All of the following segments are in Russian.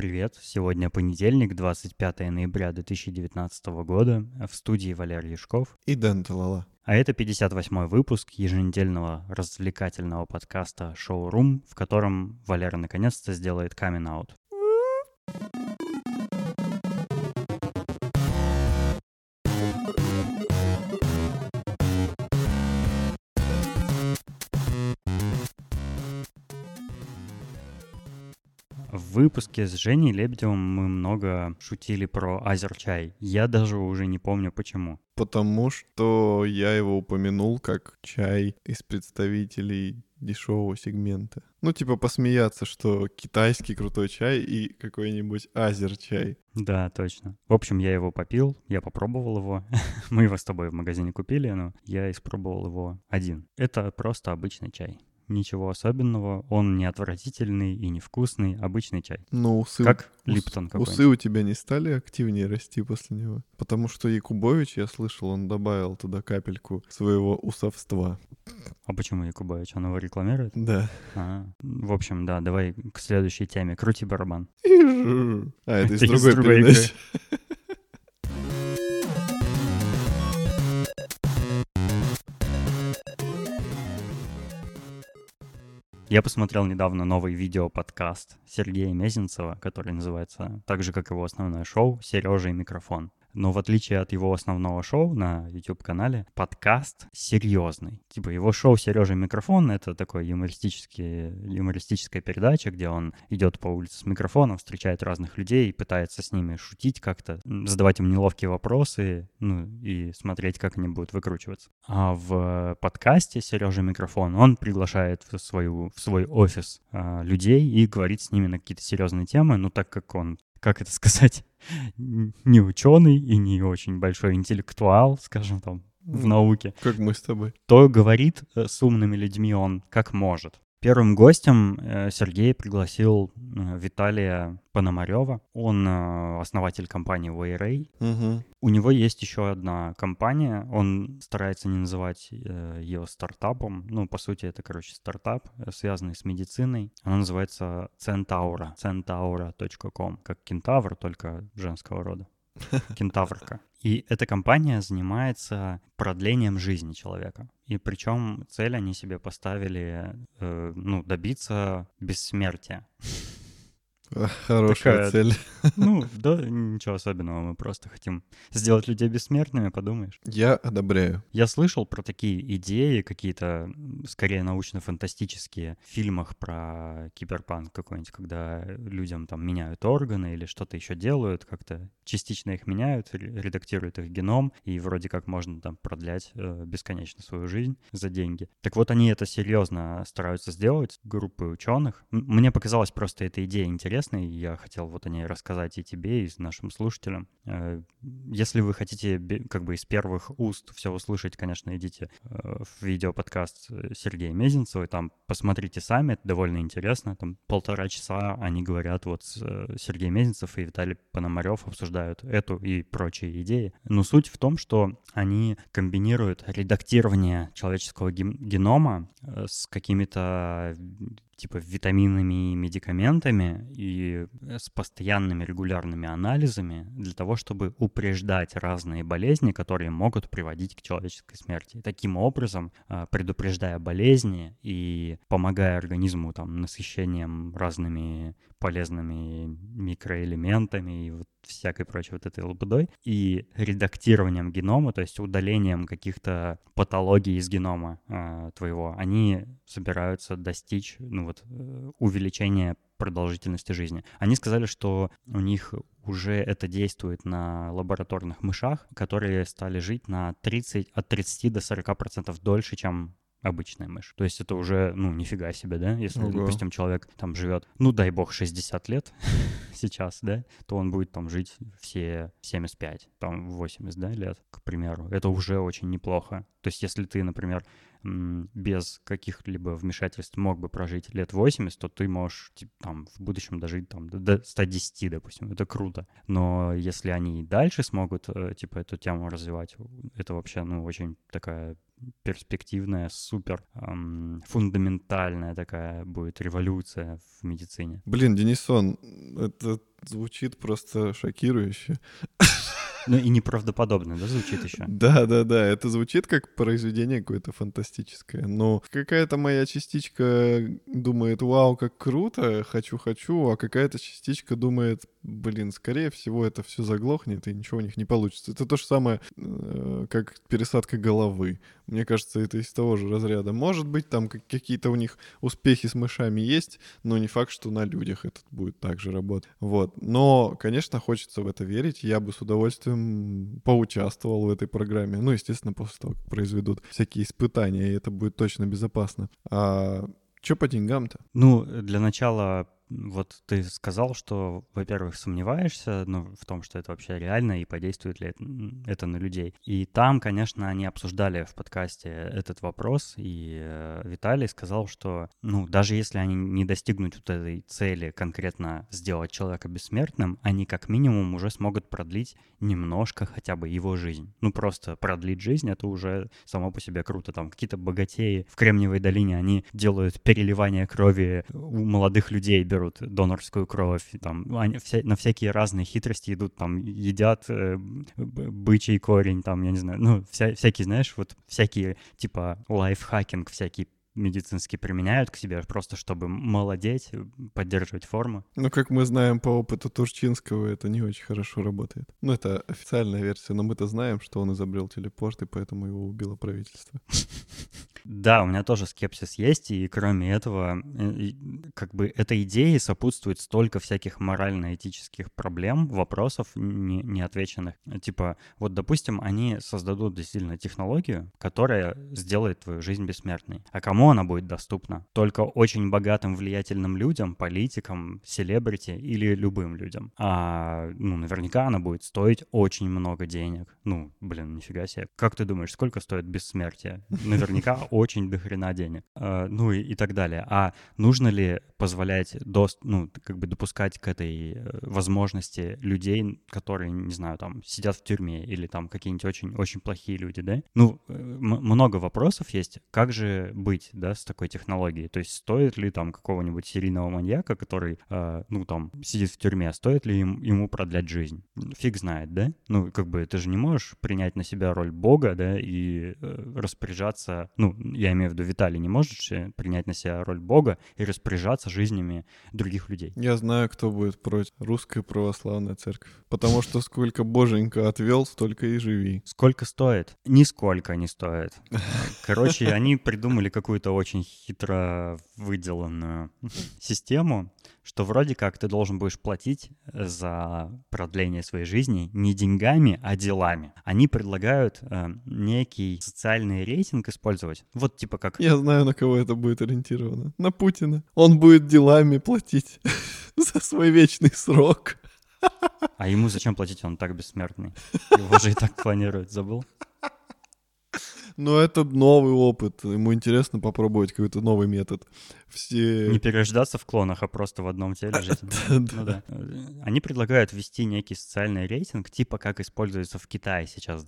Привет! Сегодня понедельник, 25 ноября 2019 года. В студии Валерий Яшков. И Дэн Талала. А это 58-й выпуск еженедельного развлекательного подкаста «Шоурум», в котором Валера наконец-то сделает камин-аут. Выпуске с Женей Лебедевым мы много шутили про азерчай. Я даже уже не помню почему. Потому что я его упомянул как чай из представителей дешевого сегмента. Ну, типа посмеяться, что китайский крутой чай и какой-нибудь азер-чай. Да, точно. В общем, я его попил, я попробовал его. Мы его с тобой в магазине купили, но я испробовал его один. Это просто обычный чай ничего особенного. Он не отвратительный и не вкусный, обычный чай. Но усы, как Липтон какой-нибудь. Усы у тебя не стали активнее расти после него? Потому что Якубович, я слышал, он добавил туда капельку своего усовства. А почему Якубович? Он его рекламирует? Да. А, в общем, да, давай к следующей теме. Крути барабан. А, это из другой передачи. Я посмотрел недавно новый видео-подкаст Сергея Мезенцева, который называется, так же как его основное шоу, «Сережа и микрофон» но в отличие от его основного шоу на YouTube-канале, подкаст серьезный. Типа его шоу «Сережа микрофон» — это такой юмористический, юмористическая передача, где он идет по улице с микрофоном, встречает разных людей и пытается с ними шутить как-то, задавать им неловкие вопросы, ну и смотреть, как они будут выкручиваться. А в подкасте «Сережа микрофон» он приглашает в, свою, в свой офис а, людей и говорит с ними на какие-то серьезные темы, но так как он как это сказать, не ученый и не очень большой интеллектуал, скажем там, в науке. Как мы с тобой. То говорит э, с умными людьми он как может. Первым гостем э, Сергей пригласил э, Виталия Пономарева. Он э, основатель компании Wayray. Угу. У него есть еще одна компания. Он старается не называть ее стартапом. Ну, по сути, это, короче, стартап, связанный с медициной. Она называется Centaura. Centaura.com. Как кентавр, только женского рода. Кентаврка. И эта компания занимается продлением жизни человека. И причем цель они себе поставили, э, ну, добиться бессмертия. Хорошая Такая, цель. Ну, да, ничего особенного. Мы просто хотим сделать людей бессмертными, подумаешь. Я одобряю. Я слышал про такие идеи, какие-то, скорее, научно-фантастические в фильмах про киберпанк какой-нибудь, когда людям там меняют органы или что-то еще делают, как-то частично их меняют, редактируют их геном, и вроде как можно там продлять э, бесконечно свою жизнь за деньги. Так вот, они это серьезно стараются сделать, группы ученых. Мне показалась просто эта идея интересной, я хотел вот о ней рассказать и тебе, и нашим слушателям. Э, если вы хотите как бы из первых уст все услышать, конечно, идите э, в видеоподкаст Сергея Мезенцева, и там посмотрите сами, это довольно интересно. Там полтора часа они говорят, вот э, Сергей Мезенцев и Виталий Пономарев обсуждают эту и прочие идеи. Но суть в том, что они комбинируют редактирование человеческого генома с какими-то типа витаминами и медикаментами и э, с постоянными регулярными анализами для того, чтобы упреждать разные болезни, которые могут приводить к человеческой смерти. Таким образом, а, предупреждая болезни и помогая организму там насыщением разными полезными микроэлементами и вот всякой прочей вот этой лабудой, и редактированием генома, то есть удалением каких-то патологий из генома э, твоего, они собираются достичь ну вот, э, увеличения продолжительности жизни. Они сказали, что у них уже это действует на лабораторных мышах, которые стали жить на 30, от 30 до 40 процентов дольше, чем обычная мышь. То есть это уже, ну, нифига себе, да? Если, Ого. допустим, человек там живет, ну, дай бог, 60 лет сейчас, да, то он будет там жить все 75, там 80, да, лет, к примеру. Это уже очень неплохо. То есть если ты, например, без каких-либо вмешательств мог бы прожить лет 80, то ты можешь типа, там в будущем дожить там до 110, допустим. Это круто. Но если они и дальше смогут э, типа эту тему развивать, это вообще ну очень такая перспективная, супер эм, фундаментальная такая будет революция в медицине. Блин, Денисон, это звучит просто шокирующе. Ну и неправдоподобно, да, звучит еще? Да, да, да, это звучит как произведение какое-то фантастическое. Но какая-то моя частичка думает, вау, как круто, хочу-хочу, а какая-то частичка думает, блин, скорее всего, это все заглохнет и ничего у них не получится. Это то же самое, э, как пересадка головы. Мне кажется, это из того же разряда. Может быть, там какие-то у них успехи с мышами есть, но не факт, что на людях это будет так же работать. Вот. Но, конечно, хочется в это верить. Я бы с удовольствием поучаствовал в этой программе. Ну, естественно, после того, как произведут всякие испытания, и это будет точно безопасно. А что по деньгам-то? Ну, для начала вот ты сказал, что, во-первых, сомневаешься ну, в том, что это вообще реально и подействует ли это на людей. И там, конечно, они обсуждали в подкасте этот вопрос, и э, Виталий сказал, что, ну, даже если они не достигнут вот этой цели конкретно сделать человека бессмертным, они как минимум уже смогут продлить немножко хотя бы его жизнь. Ну, просто продлить жизнь — это уже само по себе круто. Там какие-то богатеи в Кремниевой долине, они делают переливание крови у молодых людей, берут берут донорскую кровь, там, они вся, на всякие разные хитрости идут, там, едят э, бычий корень, там, я не знаю, ну, вся, всякие, знаешь, вот всякие, типа, лайфхакинг всякий медицински применяют к себе, просто чтобы молодеть, поддерживать форму. Ну, как мы знаем по опыту Турчинского, это не очень хорошо работает. Ну, это официальная версия, но мы-то знаем, что он изобрел телепорт, и поэтому его убило правительство. Да, у меня тоже скепсис есть, и кроме этого, э, как бы этой идее сопутствует столько всяких морально-этических проблем, вопросов не, не отвеченных. Типа, вот, допустим, они создадут действительно технологию, которая сделает твою жизнь бессмертной. А кому она будет доступна? Только очень богатым, влиятельным людям, политикам, селебрити или любым людям. А, ну, наверняка она будет стоить очень много денег. Ну, блин, нифига себе. Как ты думаешь, сколько стоит бессмертие? Наверняка очень дохрена денег. А, ну и, и так далее. А нужно ли позволять, до, ну, как бы допускать к этой э, возможности людей, которые, не знаю, там, сидят в тюрьме или там какие-нибудь очень, очень плохие люди, да? Ну, э, много вопросов есть. Как же быть, да, с такой технологией? То есть стоит ли там какого-нибудь серийного маньяка, который, э, ну, там, сидит в тюрьме, стоит ли им, ему продлять жизнь? Фиг знает, да? Ну, как бы ты же не можешь принять на себя роль бога, да, и э, распоряжаться, ну, я имею в виду, Виталий, не можешь принять на себя роль бога и распоряжаться жизнями других людей? Я знаю, кто будет против. Русская православная церковь. Потому что сколько боженька отвел, столько и живи. Сколько стоит? Нисколько не стоит. Короче, они придумали какую-то очень хитро выделанную систему, что вроде как ты должен будешь платить за продление своей жизни не деньгами, а делами. Они предлагают э, некий социальный рейтинг использовать. Вот типа как... Я знаю, на кого это будет ориентировано. На Путина. Он будет делами платить за свой вечный срок. А ему зачем платить? Он так бессмертный. Его же и так планируют, забыл? Но это новый опыт. Ему интересно попробовать какой-то новый метод все... Не перерождаться в клонах, а просто в одном теле жить. Ну да. Они предлагают ввести некий социальный рейтинг, типа как используется в Китае сейчас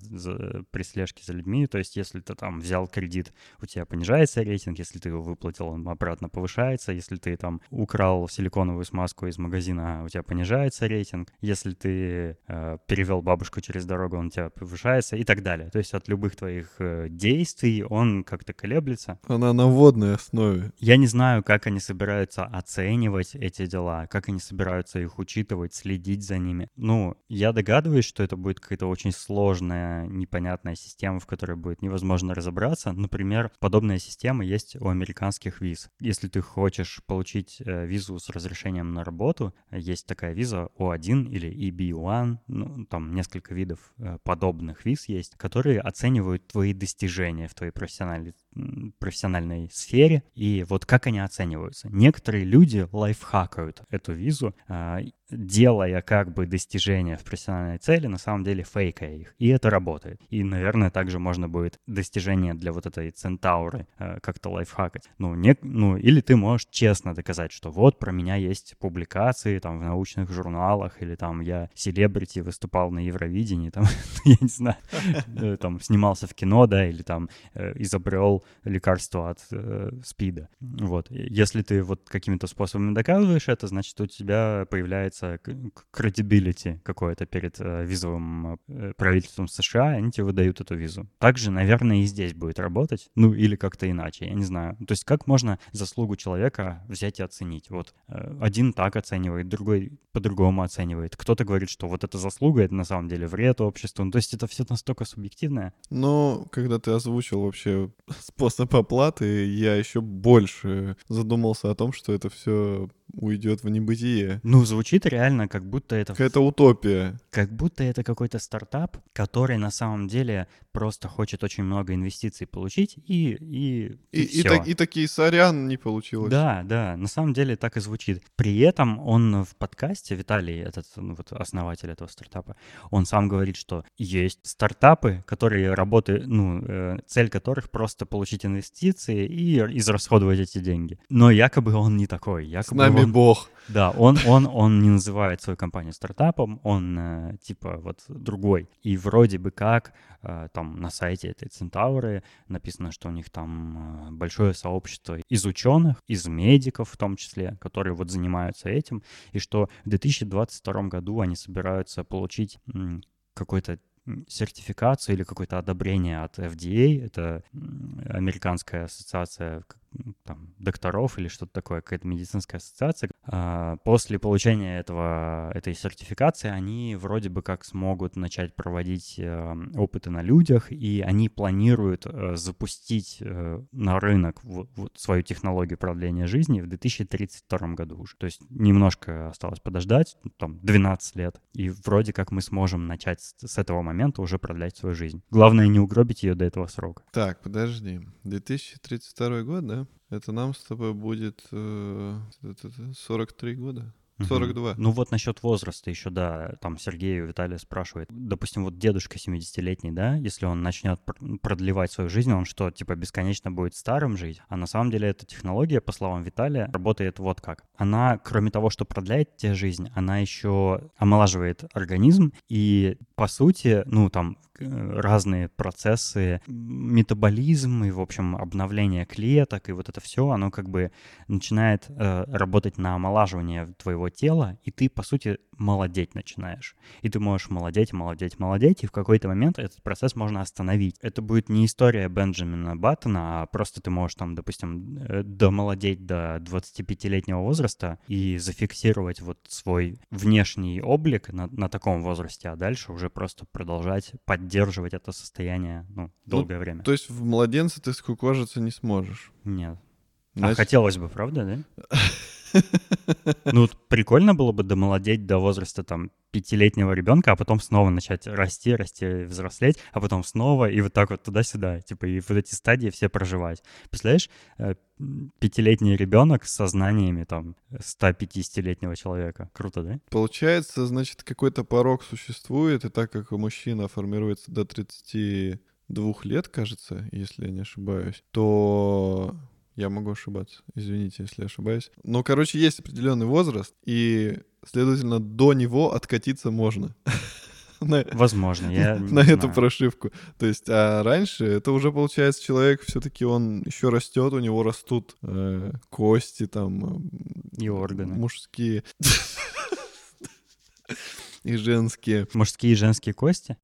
при слежке за людьми. То есть если ты там взял кредит, у тебя понижается рейтинг, если ты его выплатил, он обратно повышается. Если ты там украл силиконовую смазку из магазина, у тебя понижается рейтинг. Если ты э, перевел бабушку через дорогу, он у тебя повышается и так далее. То есть от любых твоих э, действий он как-то колеблется. Она на водной основе. Я не знаю, знаю, как они собираются оценивать эти дела, как они собираются их учитывать, следить за ними. Ну, я догадываюсь, что это будет какая-то очень сложная, непонятная система, в которой будет невозможно разобраться. Например, подобная система есть у американских виз. Если ты хочешь получить э, визу с разрешением на работу, есть такая виза O1 или EB1, ну, там несколько видов э, подобных виз есть, которые оценивают твои достижения в твоей профессиональной профессиональной сфере, и вот как они оцениваются. Некоторые люди лайфхакают эту визу, а, делая как бы достижения в профессиональной цели, на самом деле фейкая их. И это работает. И, наверное, также можно будет достижения для вот этой центауры э, как-то лайфхакать. Ну, не, ну, или ты можешь честно доказать, что вот про меня есть публикации там в научных журналах, или там я селебрити выступал на Евровидении, там, я не знаю, э, там снимался в кино, да, или там э, изобрел лекарство от э, СПИДа. Вот. Если ты вот какими-то способами доказываешь это, значит, у тебя появляется credibility какое-то перед э, визовым э, правительством США, они тебе выдают эту визу. Также, наверное, и здесь будет работать, ну или как-то иначе, я не знаю. То есть как можно заслугу человека взять и оценить? Вот э, один так оценивает, другой по-другому оценивает. Кто-то говорит, что вот эта заслуга — это на самом деле вред обществу. Ну, то есть это все настолько субъективное. Но когда ты озвучил вообще способ оплаты, я еще больше задумался о том, что это все уйдет в небытие. Ну, звучит реально, как будто это... Какая-то утопия. Как будто это какой-то стартап, который на самом деле просто хочет очень много инвестиций получить и И, и, и, и, так, и такие, сорян, не получилось. Да, да, на самом деле так и звучит. При этом он в подкасте, Виталий, этот ну, вот основатель этого стартапа, он сам говорит, что есть стартапы, которые работают, ну, э, цель которых просто получить инвестиции и израсходовать эти деньги. Но якобы он не такой. Якобы С нами он, бог. Да, он, он, он не называет свою компанию стартапом, он э, типа вот другой. И вроде бы как э, там на сайте этой Центауры написано, что у них там э, большое сообщество из ученых, из медиков в том числе, которые вот занимаются этим, и что в 2022 году они собираются получить какой-то сертификацию или какое-то одобрение от FDA, это американская ассоциация там, докторов или что-то такое, какая-то медицинская ассоциация, а, после получения этого, этой сертификации они вроде бы как смогут начать проводить э, опыты на людях, и они планируют э, запустить э, на рынок свою технологию продления жизни в 2032 году уже. То есть немножко осталось подождать, там 12 лет, и вроде как мы сможем начать с этого момента уже продлять свою жизнь. Главное не угробить ее до этого срока. Так, подожди. 2032 год, да? Это нам с тобой будет э, 43 года. 42. Ну вот насчет возраста еще, да, там Сергей Виталий спрашивает. Допустим, вот дедушка 70-летний, да, если он начнет продлевать свою жизнь, он что, типа бесконечно будет старым жить? А на самом деле эта технология, по словам Виталия, работает вот как. Она, кроме того, что продляет тебе жизнь, она еще омолаживает организм и, по сути, ну там Э, разные процессы, метаболизм и, в общем, обновление клеток, и вот это все, оно как бы начинает э, работать на омолаживание твоего тела, и ты, по сути, молодеть начинаешь. И ты можешь молодеть, молодеть, молодеть, и в какой-то момент этот процесс можно остановить. Это будет не история Бенджамина Баттона, а просто ты можешь там, допустим, э, домолодеть до 25-летнего возраста и зафиксировать вот свой внешний облик на, на таком возрасте, а дальше уже просто продолжать поддерживать это состояние ну, долгое ну, время. То есть в младенце ты скукожиться не сможешь? Нет. А Значит... А хотелось бы, правда, да? Ну, прикольно было бы домолодеть до возраста там пятилетнего ребенка, а потом снова начать расти, расти, взрослеть, а потом снова и вот так вот туда-сюда, типа, и вот эти стадии все проживать. Представляешь, э, пятилетний ребенок с сознаниями там 150-летнего человека. Круто, да? Получается, значит, какой-то порог существует, и так как мужчина формируется до 32 лет, кажется, если я не ошибаюсь, то я могу ошибаться. Извините, если ошибаюсь. Но, короче, есть определенный возраст, и, следовательно, до него откатиться можно. Возможно, я на эту прошивку. То есть, а раньше это уже получается человек все-таки он еще растет, у него растут э, кости там и органы мужские и женские. Мужские и женские кости?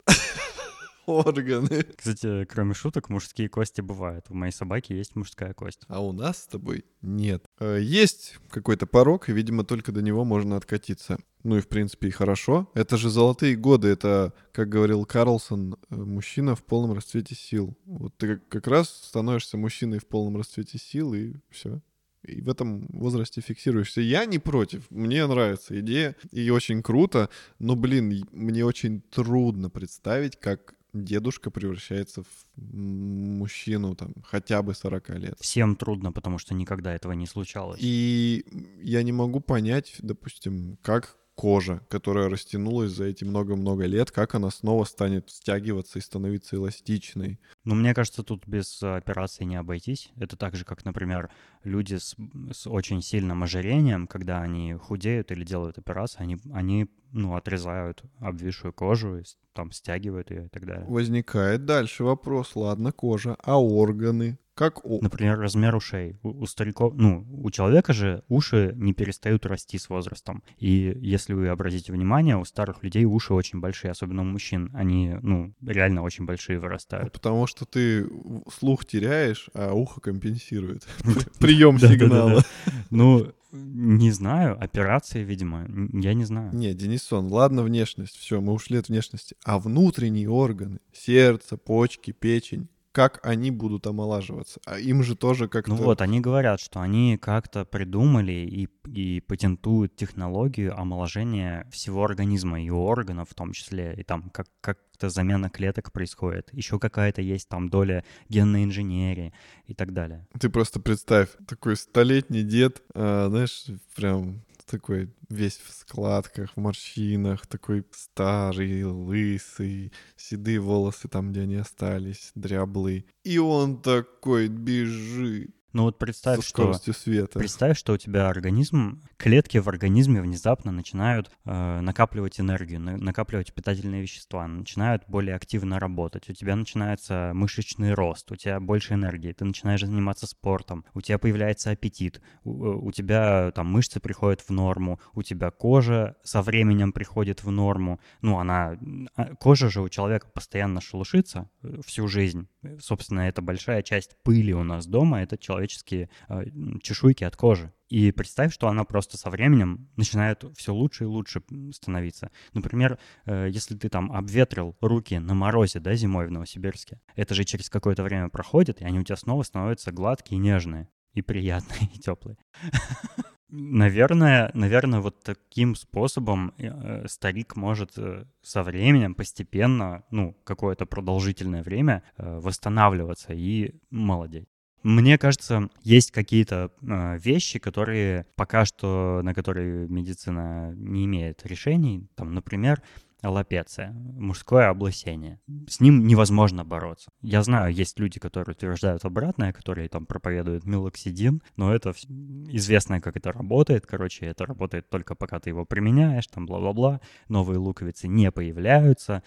Органы. Кстати, кроме шуток, мужские кости бывают. У моей собаки есть мужская кость. А у нас с тобой нет. Э, есть какой-то порог, и, видимо, только до него можно откатиться. Ну и, в принципе, и хорошо. Это же золотые годы. Это, как говорил Карлсон, э, мужчина в полном расцвете сил. Вот ты как раз становишься мужчиной в полном расцвете сил, и все и в этом возрасте фиксируешься. Я не против, мне нравится идея, и очень круто, но, блин, мне очень трудно представить, как дедушка превращается в мужчину там хотя бы 40 лет. Всем трудно, потому что никогда этого не случалось. И я не могу понять, допустим, как кожа, которая растянулась за эти много-много лет, как она снова станет стягиваться и становиться эластичной. Ну, мне кажется, тут без операции не обойтись. Это так же, как, например, люди с, с очень сильным ожирением, когда они худеют или делают операцию, они, они ну, отрезают обвисшую кожу, там стягивают ее и так далее. Возникает дальше вопрос, ладно, кожа, а органы? Как у... Например, размер ушей. У, у стариков, ну, у человека же уши не перестают расти с возрастом. И если вы обратите внимание, у старых людей уши очень большие, особенно у мужчин. Они, ну, реально очень большие вырастают. Потому что ты слух теряешь, а ухо компенсирует. Прием сигнала. Ну, не знаю, операции, видимо, я не знаю. Не, Денисон, ладно внешность, все, мы ушли от внешности. А внутренние органы, сердце, почки, печень, как они будут омолаживаться. А им же тоже как-то... Ну вот, они говорят, что они как-то придумали и, и патентуют технологию омоложения всего организма, и органов в том числе, и там как, как-то замена клеток происходит. Еще какая-то есть там доля генной инженерии и так далее. Ты просто представь, такой столетний дед, а, знаешь, прям такой весь в складках, в морщинах, такой старый, лысый, седые волосы там, где они остались, дряблый. И он такой бежит. Ну вот представь, что света. представь, что у тебя организм, клетки в организме внезапно начинают э, накапливать энергию, на, накапливать питательные вещества, начинают более активно работать. У тебя начинается мышечный рост, у тебя больше энергии, ты начинаешь заниматься спортом, у тебя появляется аппетит, у, э, у тебя там мышцы приходят в норму, у тебя кожа со временем приходит в норму. Ну она, а, кожа же у человека постоянно шелушится э, всю жизнь. Собственно, это большая часть пыли у нас дома, это человеческие э, чешуйки от кожи. И представь, что она просто со временем начинает все лучше и лучше становиться. Например, э, если ты там обветрил руки на морозе, да, зимой в Новосибирске, это же через какое-то время проходит, и они у тебя снова становятся гладкие, нежные и приятные, и теплые. Наверное, наверное, вот таким способом э, старик может э, со временем постепенно, ну, какое-то продолжительное время э, восстанавливаться и молодеть. Мне кажется, есть какие-то э, вещи, которые пока что, на которые медицина не имеет решений. Там, например, аллопеция, мужское облысение. С ним невозможно бороться. Я знаю, есть люди, которые утверждают обратное, которые там проповедуют милоксидин, но это известно, как это работает. Короче, это работает только пока ты его применяешь, там бла-бла-бла. Новые луковицы не появляются,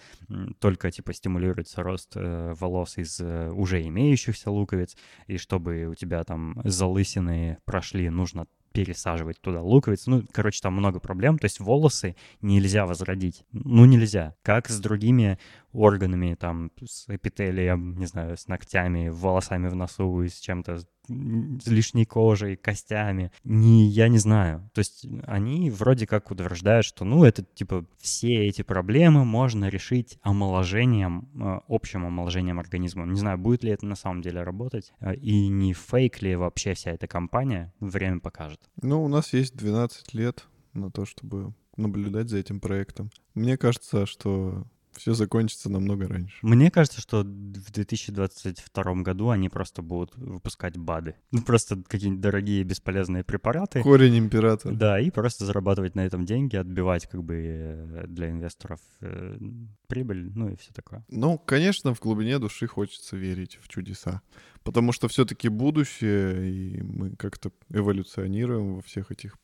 только типа стимулируется рост э, волос из э, уже имеющихся луковиц. И чтобы у тебя там залысины прошли, нужно пересаживать туда луковицы. Ну, короче, там много проблем. То есть волосы нельзя возродить. Ну, нельзя. Как с другими органами, там, с эпителием, не знаю, с ногтями, волосами в носу и с чем-то, с лишней кожей, костями. Не, я не знаю. То есть они вроде как утверждают, что, ну, это, типа, все эти проблемы можно решить омоложением, э, общим омоложением организма. Не знаю, будет ли это на самом деле работать, э, и не фейк ли вообще вся эта компания, время покажет. Ну, у нас есть 12 лет на то, чтобы наблюдать за этим проектом. Мне кажется, что все закончится намного раньше. Мне кажется, что в 2022 году они просто будут выпускать БАДы. Ну, просто какие-нибудь дорогие бесполезные препараты. Корень императора. Да, и просто зарабатывать на этом деньги, отбивать как бы э, для инвесторов э, прибыль, ну и все такое. Ну, конечно, в глубине души хочется верить в чудеса. Потому что все-таки будущее, и мы как-то эволюционируем во всех этих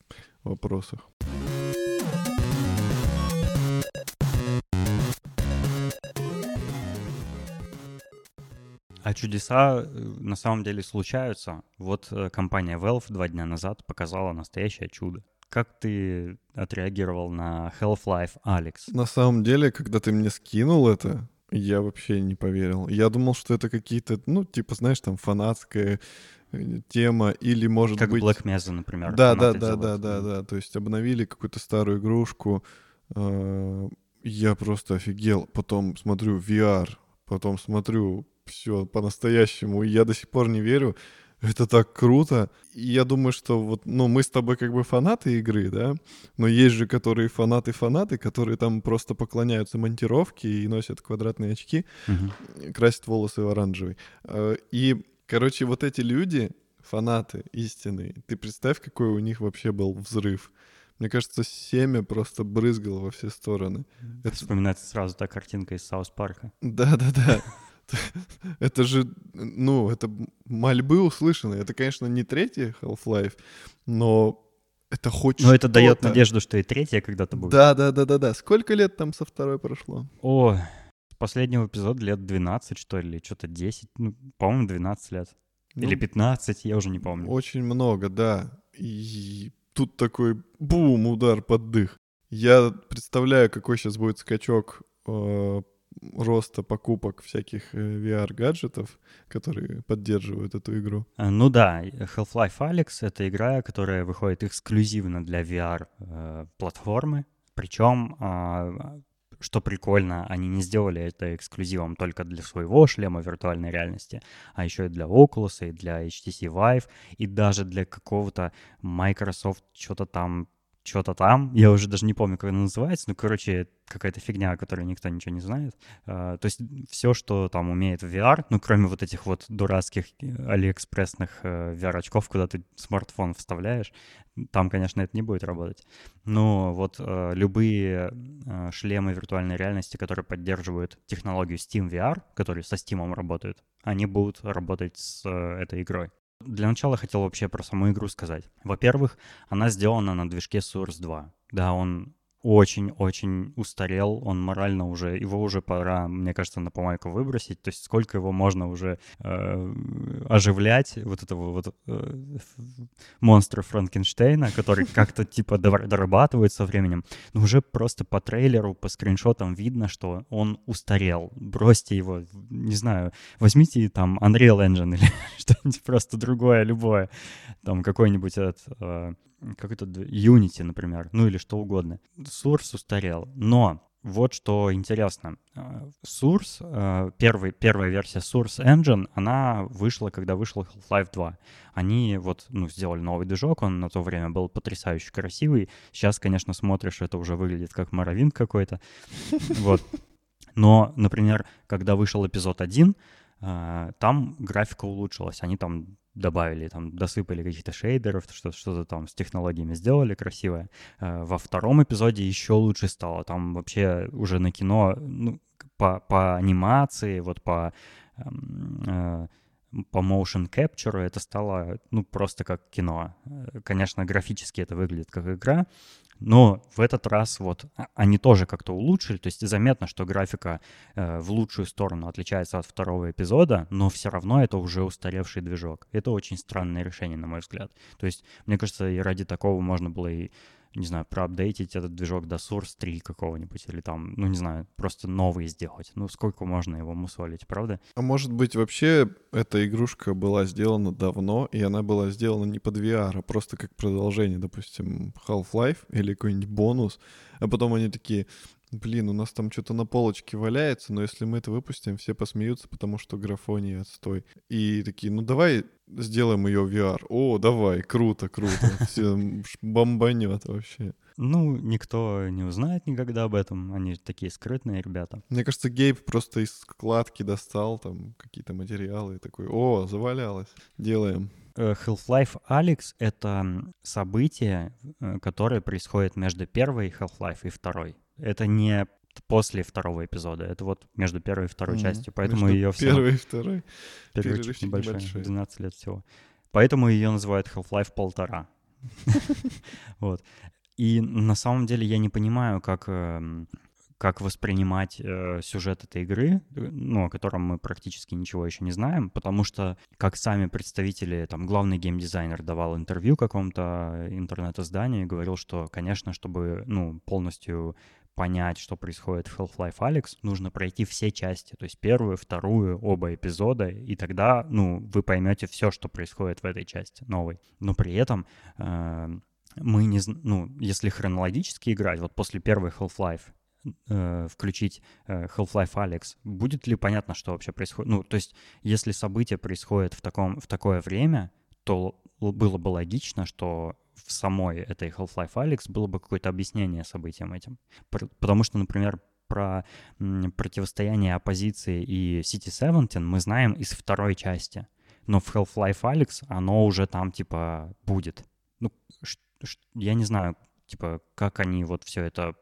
вопросах. А чудеса э, на самом деле случаются. Вот э, компания Valve два дня назад показала настоящее чудо. Как ты отреагировал на Half-Life Алекс? На самом деле, когда ты мне скинул это, я вообще не поверил. Я думал, что это какие-то, ну, типа, знаешь, там фанатская э, тема или может как быть... Black Mesa, например. Да, да, да, да, да, да. То есть обновили какую-то старую игрушку. Я просто офигел. Потом смотрю VR, потом смотрю все по-настоящему. И я до сих пор не верю. Это так круто. И я думаю, что вот, ну, мы с тобой как бы фанаты игры, да, но есть же, которые фанаты-фанаты, которые там просто поклоняются монтировке и носят квадратные очки, угу. красят волосы в оранжевый. Э, и, короче, вот эти люди, фанаты истинные, ты представь, какой у них вообще был взрыв. Мне кажется, семя просто брызгало во все стороны. Это... Вспоминается сразу та картинка из Саус Парка. Да-да-да. это же, ну, это мольбы услышаны. Это, конечно, не третий Half-Life, но это хоть Но это дает надежду, что и третья когда-то будет. Да, да, да, да, да. Сколько лет там со второй прошло? О, последнего эпизода лет 12, что ли, что-то 10, ну, по-моему, 12 лет. Или Ну, 15, я уже не помню. Очень много, да. И тут такой бум, удар под дых. Я представляю, какой сейчас будет скачок э, роста покупок всяких э, VR-гаджетов, которые поддерживают эту игру. А, Ну да, Half-Life Alyx — это игра, которая выходит эксклюзивно для VR-платформы. Причем, а, что прикольно, они не сделали это эксклюзивом только для своего шлема виртуальной реальности, а еще и для Oculus, и для HTC Vive, и даже для какого-то Microsoft что-то там что-то там, я уже даже не помню, как она называется, ну, короче, какая-то фигня, о которой никто ничего не знает. А, То есть все, что там умеет VR, ну, кроме вот этих вот дурацких э, алиэкспрессных э, VR-очков, куда ты смартфон вставляешь, там, конечно, это не будет работать. Но вот э, любые шлемы виртуальной реальности, которые поддерживают технологию Steam VR, которые со Steam работают, они будут работать с этой игрой. Для начала хотел вообще про саму игру сказать. Во-первых, она сделана на движке Source 2. Да, он очень-очень устарел, он морально уже, его уже пора, мне кажется, на помойку выбросить, то есть сколько его можно уже э, оживлять, вот этого вот э, монстра Франкенштейна, который как-то типа дор- дорабатывает со временем, но уже просто по трейлеру, по скриншотам видно, что он устарел. Бросьте его, не знаю, возьмите там Unreal Engine или что-нибудь просто другое, любое, там какой-нибудь этот, э, какой-то д- Unity, например, ну или что угодно. Source устарел, но вот что интересно. Э, Source, э, первый, первая версия Source Engine, она вышла, когда вышел Half-Life 2. Они вот, ну, сделали новый движок, он на то время был потрясающе красивый. Сейчас, конечно, смотришь, это уже выглядит как Моровинт какой-то. Вот. Но, например, когда вышел эпизод 1, э, там графика улучшилась. Они там добавили, там досыпали каких-то шейдеров, что- что-то там с технологиями сделали красивое. Э, Во втором эпизоде еще лучше стало. Там вообще уже на кино, ну, по, по анимации, вот по, эм, э, по motion capture это стало, ну, просто как кино. Э, Конечно, графически это выглядит как игра, но в этот раз вот а- они тоже как-то улучшили, то есть заметно, что графика э, в лучшую сторону отличается от второго эпизода, но все равно это уже устаревший движок. Это очень странное решение, на мой взгляд. То есть, мне кажется, и ради такого можно было и, не знаю, проапдейтить этот движок до Source 3 какого-нибудь, или там, ну, не знаю, просто новый сделать. Ну, сколько можно его мусолить, правда? А может быть, вообще эта игрушка была сделана давно, и она была сделана не под VR, а просто как продолжение, допустим, Half-Life или какой-нибудь бонус, а потом они такие, блин, у нас там что-то на полочке валяется, но если мы это выпустим, все посмеются, потому что графоний отстой. И такие, ну давай сделаем ее VR. О, давай, круто, круто. Все бомбанет вообще. Ну, никто не узнает никогда об этом. Они такие скрытные ребята. Мне кажется, Гейб просто из складки достал там какие-то материалы и такой, о, завалялось, делаем. Э, Half-Life Alyx — это событие, э, которое происходит между первой Half-Life и второй. Это не после второго эпизода, это вот между первой и второй Мгм. частью, поэтому Между ее все... Первый и второй. Перерывчик перерывчик небольшой, небольшой. 12 лет всего. Поэтому ее называют Half-Life полтора. Вот. И на самом деле я не понимаю, как, эм, как воспринимать э, сюжет этой игры, э, ну, о котором мы практически ничего еще не знаем, потому что, как сами представители, там, главный геймдизайнер давал интервью какому-то интернет-изданию и говорил, что, конечно, чтобы, ну, полностью понять, что происходит в Half-Life Alyx, нужно пройти все части, то есть первую, вторую, оба эпизода, и тогда, ну, вы поймете все, что происходит в этой части новой. Но при этом э, мы не, ну, если хронологически играть, вот после первой Half-Life э, включить э, Half-Life Alyx, будет ли понятно, что вообще происходит? Ну, то есть, если события происходят в, таком, в такое время, то было бы логично, что в самой этой Half-Life Alyx было бы какое-то объяснение событиям этим. Потому что, например, про противостояние оппозиции и City 17 мы знаем из второй части. Но в Half-Life Alyx оно уже там, типа, будет. Ну, я не знаю, типа, как они вот все это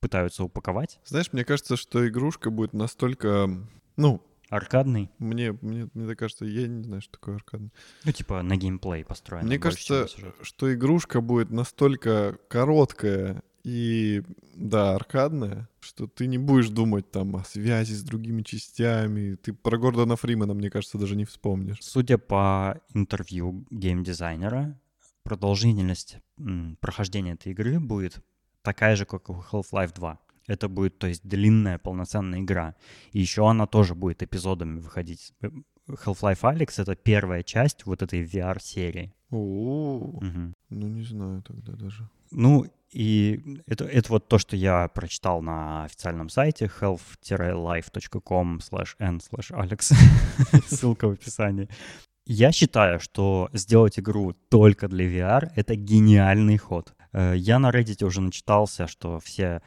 пытаются упаковать. Знаешь, мне кажется, что игрушка будет настолько... Ну, Аркадный, мне, мне, мне так кажется, я не знаю, что такое аркадный. ну, типа, на геймплей построен. Мне кажется, что игрушка будет настолько короткая И да, аркадная, что ты не будешь думать там о связи с другими частями. Ты про Гордона Фримена, мне кажется, даже не вспомнишь. Судя по интервью геймдизайнера, продолжительность прохождения этой игры будет такая же, как у Half-Life 2. Это будет, то есть, длинная полноценная игра. И еще она тоже будет эпизодами выходить. Half-Life Alyx — это первая часть вот этой VR-серии. Мгм. ну не знаю тогда даже. Ну, и это, это вот то, что я прочитал на официальном сайте health-life.com slash n slash alex. Ссылка в описании. Я считаю, что сделать игру только для VR — это гениальный ход. Э, Я на Reddit уже начитался, что все,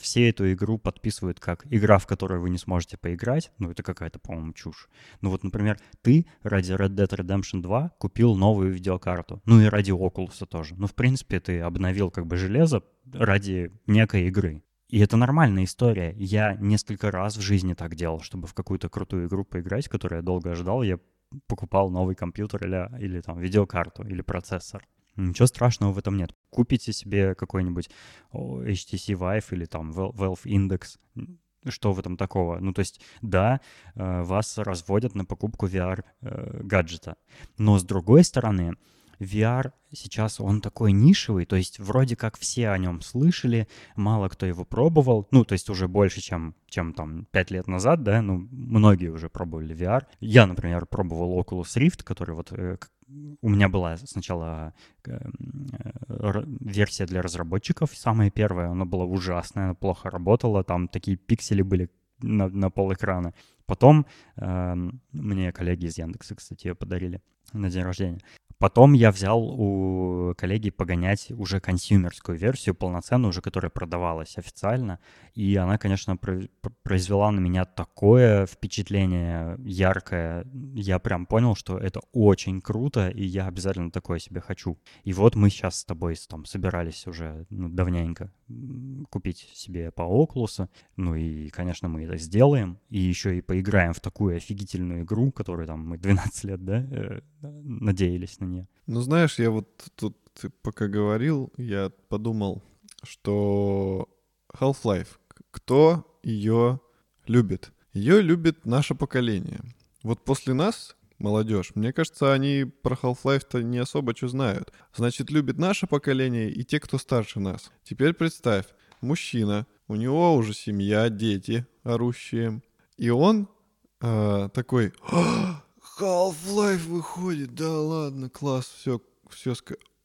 все эту игру подписывают как игра, в которую вы не сможете поиграть. Ну, это какая-то, по-моему, чушь. Ну вот, например, ты ради Red Dead Redemption 2 купил новую видеокарту. Ну и ради Oculus тоже. Ну, в принципе, ты обновил как бы железо ради некой игры. И это нормальная история. Я несколько раз в жизни так делал, чтобы в какую-то крутую игру поиграть, которую я долго ожидал, я покупал новый компьютер или, или там видеокарту или процессор. Ничего страшного в этом нет. Купите себе какой-нибудь HTC Vive или там Val- Valve Index. Что в этом такого? Ну, то есть, да, э, вас разводят на покупку VR-гаджета. Но с другой стороны, VR сейчас он такой нишевый, то есть вроде как все о нем слышали, мало кто его пробовал, ну, то есть уже больше, чем, чем там 5 лет назад, да, ну, многие уже пробовали VR. Я, например, пробовал Oculus Rift, который вот э, у меня была сначала э, э, версия для разработчиков, самая первая, она была ужасная, она плохо работала, там такие пиксели были на, на пол экрана. Потом эм, мне коллеги из Яндекса, кстати, ее подарили на день рождения. Потом я взял у коллеги погонять уже консюмерскую версию, полноценную, уже которая продавалась официально. И она, конечно, про- пр- произвела на меня такое впечатление яркое. Я прям понял, что это очень круто, и я обязательно такое себе хочу. И вот мы сейчас с тобой там собирались уже ну, давненько купить себе по Oculus. Ну и, конечно, мы это сделаем. И еще и поиграем в такую офигительную игру, которую там мы 12 лет, да, э, надеялись на нее. Ну, знаешь, я вот тут пока говорил, я подумал, что Half-Life, кто ее любит? Ее любит наше поколение. Вот после нас, молодежь, мне кажется, они про Half-Life-то не особо что знают. Значит, любит наше поколение и те, кто старше нас. Теперь представь, мужчина, у него уже семья, дети орущие, и он э, такой, «А, Half-Life выходит, да ладно, класс, все, все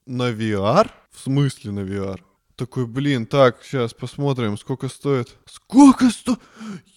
на VR? В смысле на VR? Такой, блин, так, сейчас посмотрим, сколько стоит. Сколько стоит?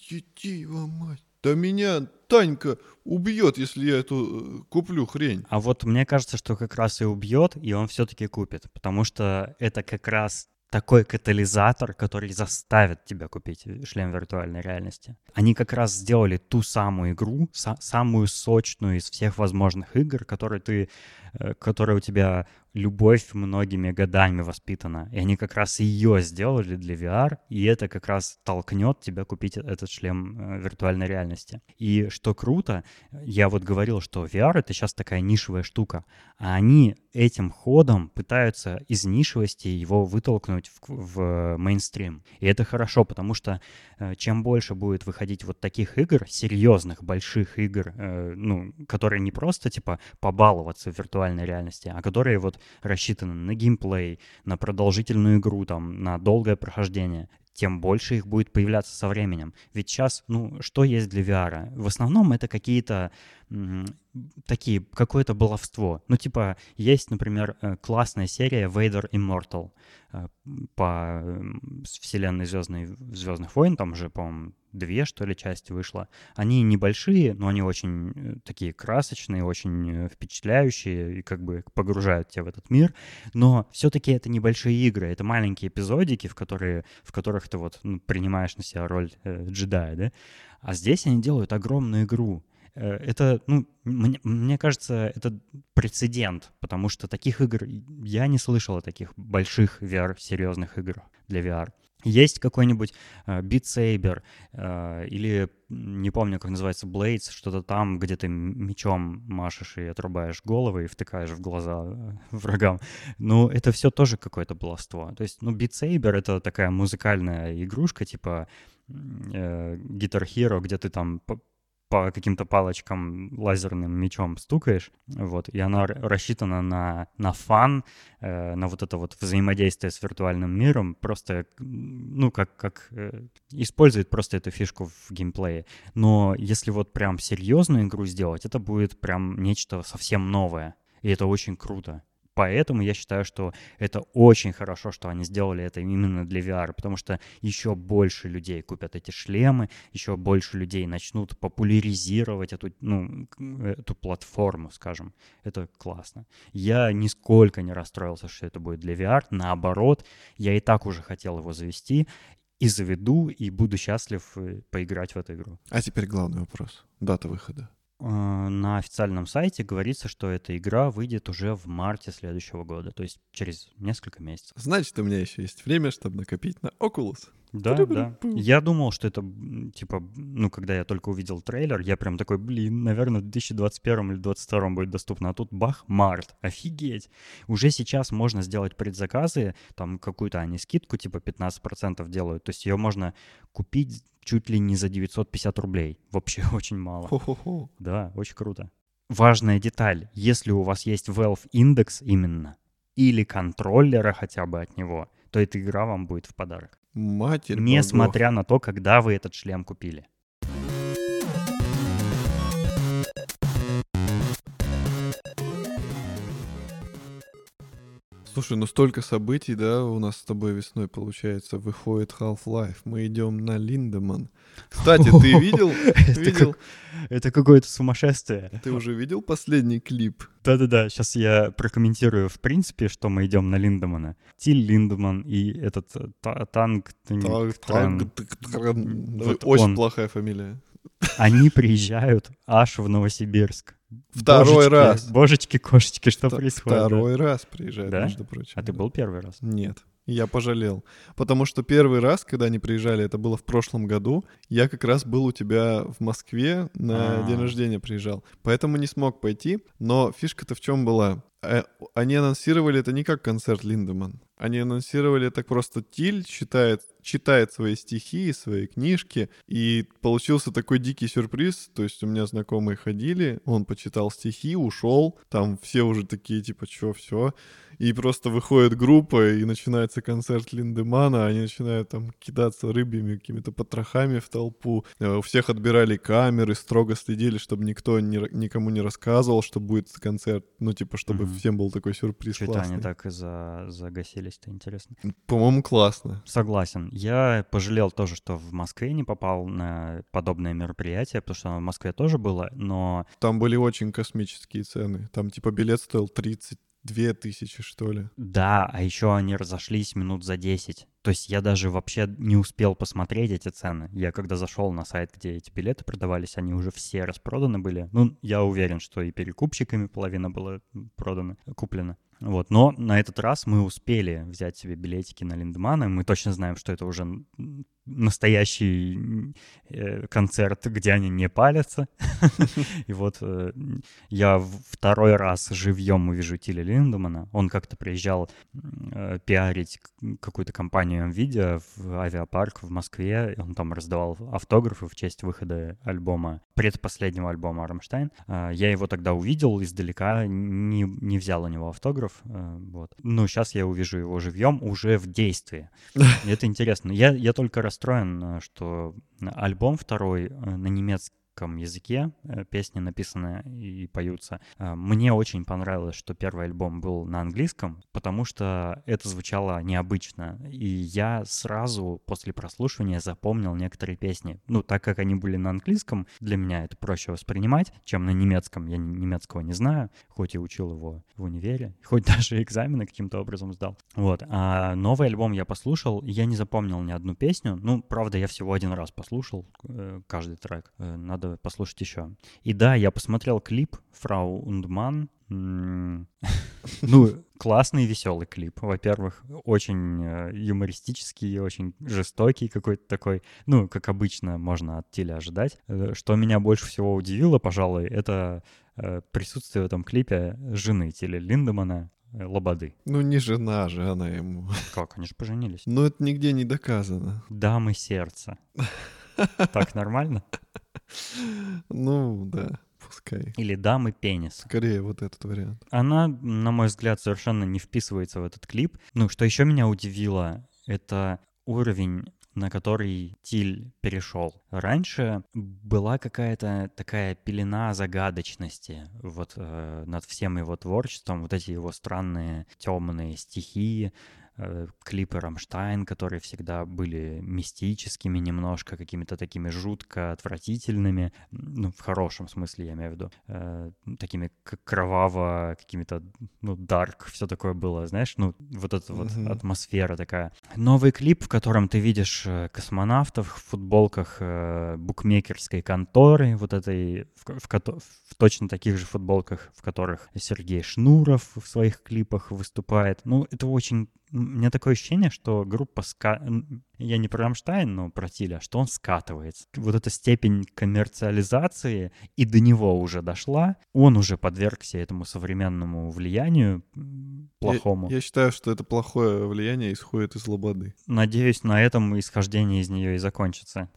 Еди его мать. Да меня Танька убьет, если я эту э, куплю хрень. А вот мне кажется, что как раз и убьет, и он все-таки купит, потому что это как раз такой катализатор, который заставит тебя купить шлем виртуальной реальности. Они как раз сделали ту самую игру, са- самую сочную из всех возможных игр, которые ты, э, которая у тебя любовь многими годами воспитана. И они как раз ее сделали для VR, и это как раз толкнет тебя купить этот шлем э, виртуальной реальности. И что круто, я вот говорил, что VR это сейчас такая нишевая штука, а они этим ходом пытаются из нишевости его вытолкнуть в, в мейнстрим. И это хорошо, потому что э, чем больше будет выходить вот таких игр, серьезных, больших игр, э, ну, которые не просто типа побаловаться в виртуальной реальности, а которые вот рассчитаны на геймплей, на продолжительную игру, там, на долгое прохождение, тем больше их будет появляться со временем. Ведь сейчас, ну, что есть для VR? В основном это какие-то такие, какое-то баловство. Ну, типа, есть, например, э, классная серия Vader Immortal э, по вселенной Звездной, Звездных войн, там уже, по-моему, две, что ли, части вышло. Они небольшие, но они очень э, такие красочные, очень э, впечатляющие и как бы погружают тебя в этот мир. Но все-таки это небольшие игры, это маленькие эпизодики, в, которые, в которых ты вот ну, принимаешь на себя роль э, джедая, да? А здесь они делают огромную игру. Э, Это, ну, мне, мне кажется, это прецедент, потому что таких игр я не слышал о таких больших VR, серьезных игр для VR. Есть какой-нибудь э, Beat Saber э, или, не помню, как называется, Blades, что-то там, где ты мечом машешь и отрубаешь головы и втыкаешь в глаза э, врагам. Ну, это все тоже какое-то баловство. То есть, ну, Beat Saber — это такая музыкальная игрушка, типа э, Guitar Hero, где ты там по каким-то палочкам лазерным мечом стукаешь, вот, и она рассчитана на, на фан, э, на вот это вот взаимодействие с виртуальным миром, просто, ну, как, как э, использует просто эту фишку в геймплее. Но если вот прям серьезную игру сделать, это будет прям нечто совсем новое, и это очень круто. Поэтому я считаю, что это очень хорошо, что они сделали это именно для VR, потому что еще больше людей купят эти шлемы, еще больше людей начнут популяризировать эту, ну, эту платформу, скажем. Это классно. Я нисколько не расстроился, что это будет для VR. Наоборот, я и так уже хотел его завести, и заведу, и буду счастлив э, поиграть в эту игру. А теперь главный вопрос. Дата выхода. Э, на официальном сайте говорится, что эта игра выйдет уже в марте следующего года, то есть через несколько месяцев. Значит, у меня еще есть время, чтобы накопить на Oculus. Да, да. Я думал, что это, типа, ну, когда я только увидел трейлер, я прям такой, блин, наверное, в 2021 или 2022 будет доступно, а тут бах, март, офигеть. Уже сейчас можно сделать предзаказы, там какую-то они скидку, типа 15% делают, то есть ее можно купить чуть ли не за 950 рублей. Вообще очень мало. Хо-хо-хо. Да, очень круто. Важная деталь. Если у вас есть Valve Index именно, или контроллера хотя бы от него, то эта игра вам будет в подарок. Матерь Несмотря богов. на то, когда вы этот шлем купили. Слушай, ну столько событий, да, у нас с тобой весной, получается, выходит Half-Life. Мы идем на Линдеман. Кстати, ты видел? видел? Это какое-то сумасшествие. Ты уже видел последний клип? Да-да-да, сейчас я прокомментирую в принципе, что мы идем на Линдемана. Тиль Линдеман и этот э, танк... Очень плохая фамилия. Они приезжают аж в Новосибирск. Второй божечки, раз. Божечки, кошечки, что Т- происходит? Второй да? раз приезжает, да? между прочим. А ты был первый раз? Нет. Я пожалел. Потому что первый раз, когда они приезжали, это было в прошлом году, я как раз был у тебя в Москве на А-а-а. день рождения приезжал. Поэтому не смог пойти. Но фишка-то в чем была? Э, они анонсировали это не как концерт Линдеман. Они анонсировали это просто Тиль читает, читает свои стихи, свои книжки, и получился такой дикий сюрприз. То есть у меня знакомые ходили, он почитал стихи, ушел, там все уже такие типа, чё, все и просто выходит группа, и начинается концерт Линдемана, они начинают там кидаться рыбьями, какими-то потрохами в толпу. Э, у всех отбирали камеры, строго следили, чтобы никто ни, никому не рассказывал, что будет концерт, ну, типа, чтобы mm-hmm. всем был такой сюрприз Что классный. они так и за... загасились-то, интересно. По-моему, классно. Согласен. Я пожалел тоже, что в Москве не попал на подобное мероприятие, потому что в Москве тоже было, но... Там были очень космические цены. Там, типа, билет стоил 30 Две тысячи, что ли? Да, а еще они разошлись минут за 10. То есть я даже вообще не успел посмотреть эти цены. Я когда зашел на сайт, где эти билеты продавались, они уже все распроданы были. Ну, я уверен, что и перекупщиками половина была продана, куплена. Вот, но на этот раз мы успели взять себе билетики на Линдмана. Мы точно знаем, что это уже настоящий э, концерт, где они не палятся. И вот э, я второй раз живьем увижу Тиля Линдемана. Он как-то приезжал э, пиарить какую-то компанию NVIDIA в авиапарк в Москве. Он там раздавал автографы в честь выхода альбома, предпоследнего альбома «Рамштайн». Я его тогда увидел издалека, не, не взял у него автограф. Вот. Ну, сейчас я увижу его живьем уже в действии. И это интересно. Я, я только расстроен, э, что альбом второй э, на немецком русском языке, э, песни написаны и поются. Э, мне очень понравилось, что первый альбом был на английском, потому что это звучало необычно. И я сразу после прослушивания запомнил некоторые песни. Ну, так как они были на английском, для меня это проще воспринимать, чем на немецком. Я немецкого не знаю, хоть и учил его в универе, хоть даже экзамены каким-то образом сдал. Вот. А новый альбом я послушал, и я не запомнил ни одну песню. Ну, правда, я всего один раз послушал э, каждый трек. Надо послушать еще. И да, я посмотрел клип «Фрау Ундман». Ну, классный веселый клип. Во-первых, очень э, юмористический, очень жестокий какой-то такой. Ну, как обычно можно от Тиля ожидать. Э, что меня больше всего удивило, пожалуй, это э, присутствие в этом клипе жены Тиля Линдемана, э, Лободы. Ну, не жена же она ему. Как, они же поженились. Но это нигде не доказано. Дамы сердца. Так нормально? Ну, да, пускай. Или дамы пенис. Скорее вот этот вариант. Она, на мой взгляд, совершенно не вписывается в этот клип. Ну, что еще меня удивило, это уровень на который Тиль перешел. Раньше была какая-то такая пелена загадочности вот э, над всем его творчеством, вот эти его странные темные стихии, э, клипы Рамштайн, которые всегда были мистическими немножко, какими-то такими жутко отвратительными, ну, в хорошем смысле, я имею в виду, э, такими кроваво, какими-то, ну, дарк, все такое было, знаешь, ну, вот эта вот Мгм. атмосфера такая. Новый клип, в котором ты видишь э, космонавтов в футболках э, букмекерской конторы, вот этой, в, в кото- в точно таких же футболках, в которых Сергей Шнуров в своих клипах выступает. Ну, это очень... У меня такое ощущение, что группа ска... Я не про Рамштайн, но про Тиля, что он скатывается. Вот эта степень коммерциализации и до него уже дошла. Он уже подвергся этому современному влиянию м, Я- плохому. Я, считаю, что это плохое влияние исходит из лободы. Надеюсь, на этом исхождение из нее и закончится.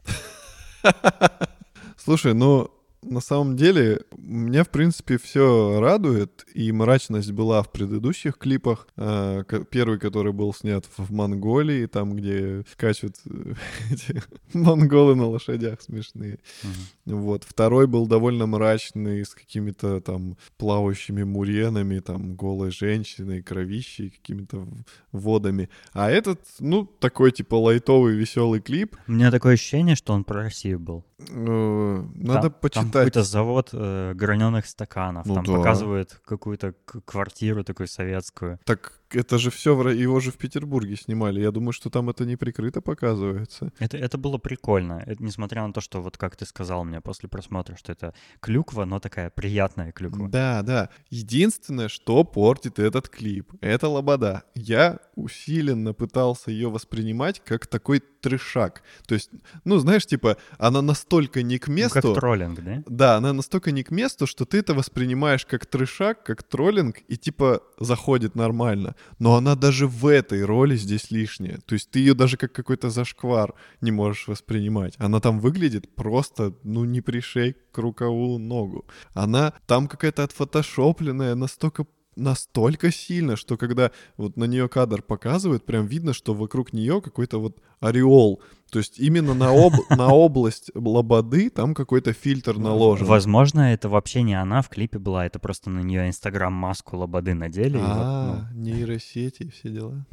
Слушай, ну, на самом деле, меня, в принципе, все радует, и мрачность была в предыдущих клипах. Ко- Первый, который был снят в Монголии, там, где скачут э, эти монголы на лошадях смешные. Мгм. Вот. Второй был довольно мрачный, с какими-то там плавающими муренами, там, голой женщиной, кровищей, какими-то водами. А этот, ну, такой, типа, лайтовый, веселый клип. У меня такое ощущение, что он про Россию был. Э, Надо Там- Там почитать. какой-то завод э, граненых стаканов. Ну там да. показывают какую-то квартиру такую советскую. Так это же все, его же в Петербурге снимали. Я думаю, что там это не прикрыто показывается. Это, это было прикольно. Это, несмотря на то, что вот как ты сказал мне после просмотра, что это клюква, но такая приятная клюква. Да, да. Единственное, что портит этот клип, это лобода. Я усиленно пытался ее воспринимать как такой трешак. То есть, ну, знаешь, типа, она настолько не к Ну, месту. как троллинг, да? Да, она настолько не к месту, что ты это воспринимаешь как трешак, как троллинг, и типа заходит нормально. Но она даже в этой роли здесь лишняя. То есть ты ее даже как какой-то зашквар не можешь воспринимать. Она там выглядит просто, ну, не пришей к рукаву ногу. Она там какая-то отфотошопленная, настолько настолько сильно, что когда вот на нее кадр показывают, прям видно, что вокруг нее какой-то вот ореол. То есть именно на, об- на область лободы там какой-то фильтр наложен. Возможно, это вообще не она в клипе была, это просто на нее инстаграм-маску лободы надели. и вот, А, нейросети и все дела.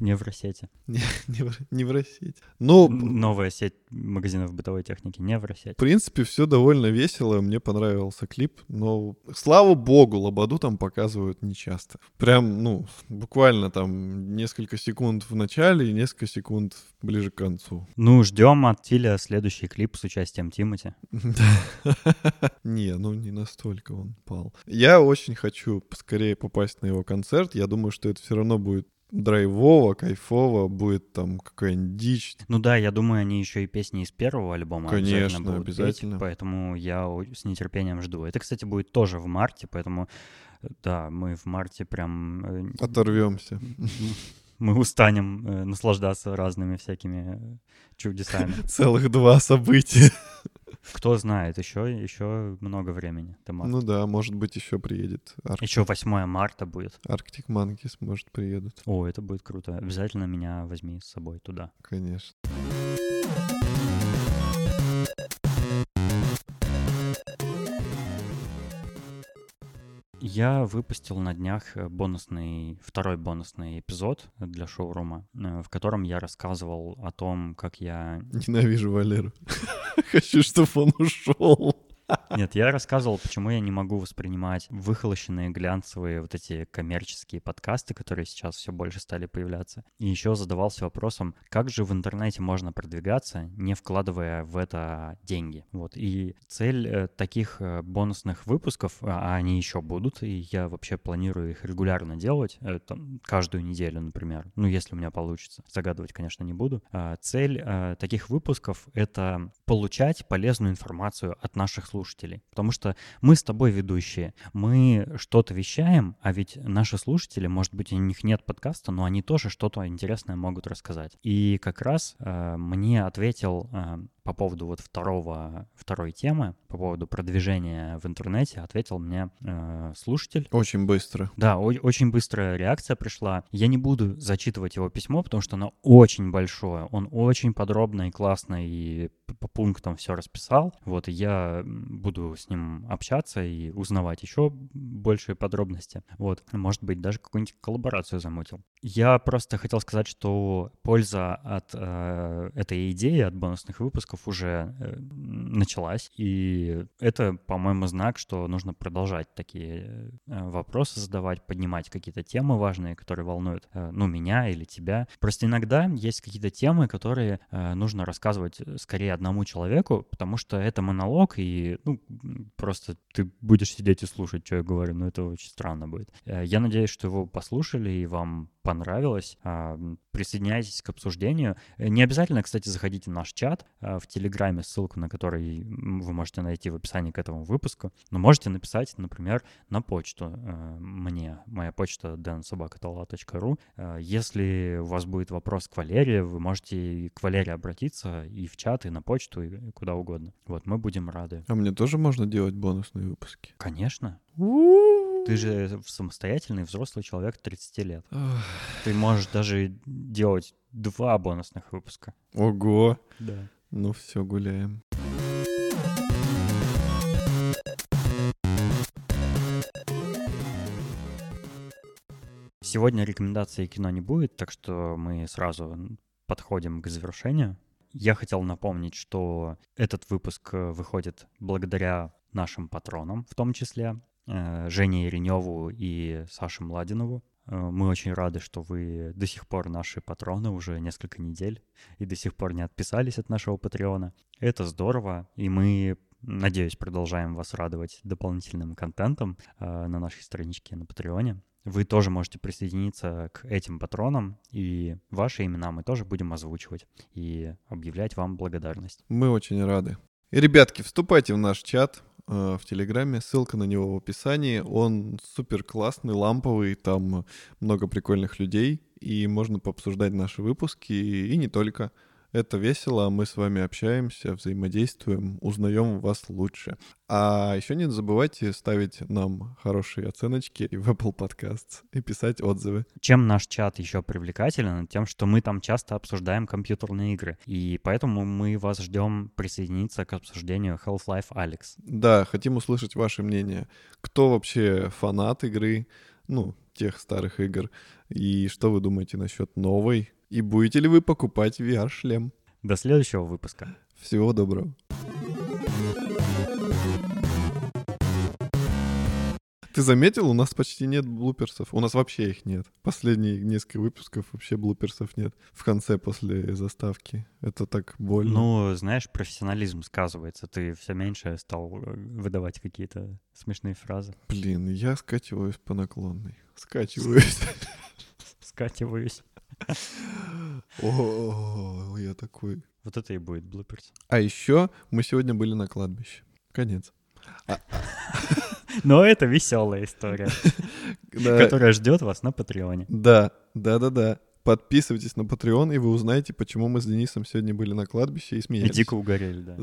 Невросети. Невро- Невросеть. Ну, Новая сеть магазинов бытовой техники. в Невросеть. принципе, все довольно весело. Мне понравился клип. Но, слава богу, Лободу там показывают нечасто. Прям, ну, буквально там несколько секунд в начале и несколько секунд ближе к концу. Ну, ждем от Тиля следующий клип с участием Тимати. Не, ну не настолько он пал. Я очень хочу поскорее попасть на его концерт. Я думаю, что это все равно будет драйвово, кайфово, будет там какая-нибудь дичь. Ну да, я думаю, они еще и песни из первого альбома Конечно, обязательно будут петь, обязательно. поэтому я с нетерпением жду. Это, кстати, будет тоже в марте, поэтому э, да, мы в марте прям э, Оторвемся. Мы устанем э, наслаждаться разными всякими э, чудесами. Целых два события. Кто знает, еще еще много времени. Ну да, может быть, еще приедет. Ар- Еще 8 марта будет. Arctic Monkeys, может, приедут. О, это будет круто. Обязательно меня возьми с собой туда. Конечно. Я выпустил на днях э, бонусный, второй бонусный эпизод для шоурума, э, в котором я рассказывал о том, как я... Ненавижу Валеру. Хочу, чтобы он ушел. Нет, я рассказывал, почему я не могу воспринимать выхолощенные глянцевые вот эти коммерческие подкасты, которые сейчас все больше стали появляться. И еще задавался вопросом, как же в интернете можно продвигаться, не вкладывая в это деньги. Вот. И цель э, таких э, бонусных выпусков, а они еще будут, и я вообще планирую их регулярно делать, э, там, каждую неделю, например. Ну, если у меня получится. Загадывать, конечно, не буду. А цель таких выпусков — это получать полезную информацию от наших слушателей. Потому что мы с тобой ведущие, мы что-то вещаем, а ведь наши слушатели, может быть, у них нет подкаста, но они тоже что-то интересное могут рассказать. И как раз э, мне ответил э, по поводу вот второго, второй темы, по поводу продвижения в интернете, ответил мне э, слушатель. Очень быстро. Да, о- очень быстрая реакция пришла. Я не буду зачитывать его письмо, потому что оно очень большое. Он очень подробно и классно и по пунктам все расписал. Вот, и я буду с ним общаться и узнавать еще большие подробности. Вот, может быть, даже какую-нибудь коллаборацию замутил. Я просто хотел сказать, что польза от э, этой идеи, от бонусных выпусков выпусков уже э, началась, и это, по-моему, знак, что нужно продолжать такие э, вопросы задавать, поднимать какие-то темы важные, которые волнуют, э, ну, меня или тебя. Просто иногда есть какие-то темы, которые нужно рассказывать скорее одному человеку, потому что это монолог, и, ну, просто ты будешь сидеть и слушать, что я говорю, но это очень странно будет. Я надеюсь, что его послушали, и вам понравилось, присоединяйтесь к обсуждению. Не обязательно, кстати, заходите в наш чат в Телеграме, ссылку на который вы можете найти в описании к этому выпуску. Но можете написать, например, на почту э, мне. Моя почта dansobakatola.ru. Э, если у вас будет вопрос к Валерии, вы можете к Валерии обратиться и в чат, и на почту, и куда угодно. Вот, мы будем рады. А мне тоже можно делать бонусные выпуски? Конечно. Ты же самостоятельный взрослый человек 30 лет. Ты можешь даже делать два бонусных выпуска. Ого. Да. Ну все, гуляем. Сегодня рекомендации кино не будет, так что мы сразу подходим к завершению. Я хотел напомнить, что этот выпуск выходит благодаря нашим патронам, в том числе э, Жене Ереневу и Саше Младинову. Э, мы очень рады, что вы до сих пор наши патроны уже несколько недель и до сих пор не отписались от нашего патреона. Это здорово, и мы, надеюсь, продолжаем вас радовать дополнительным контентом э, на нашей страничке на Патреоне. Вы тоже можете присоединиться к этим патронам, и ваши имена мы тоже будем озвучивать и объявлять вам благодарность. Мы очень рады. Ребятки, вступайте в наш чат, Э, в Телеграме, ссылка на него в описании. Он супер классный, ламповый, там много прикольных людей, и можно пообсуждать наши выпуски, и не только. Это весело, а мы с вами общаемся, взаимодействуем, узнаем вас лучше. А еще не забывайте ставить нам хорошие оценочки в Apple Podcasts и писать отзывы. Чем наш чат еще привлекателен? Тем, что мы там часто обсуждаем компьютерные игры. И поэтому мы вас ждем присоединиться к обсуждению Half-Life Alex. Да, хотим услышать ваше мнение. Кто вообще фанат игры? Ну, тех старых игр. И что вы думаете насчет новой? И будете ли вы покупать VR-шлем? До следующего выпуска. Всего доброго. Ты заметил, у нас почти нет блуперсов. У нас вообще их нет. Последние несколько выпусков вообще блуперсов нет. В конце после заставки. Это так больно. Ну, знаешь, профессионализм сказывается. Ты все меньше стал э, выдавать какие-то смешные фразы. Блин, я скачиваюсь по наклонной. Скачиваюсь. Скативаюсь. О, я такой. Вот это и будет блуперс. А еще мы сегодня были на кладбище. Конец. А, Но это веселая история, которая ждет вас на Патреоне. Да, да, да, да. Подписывайтесь на Patreon, и вы узнаете, почему мы с Денисом сегодня были на кладбище и смеялись. И дико угорели, да.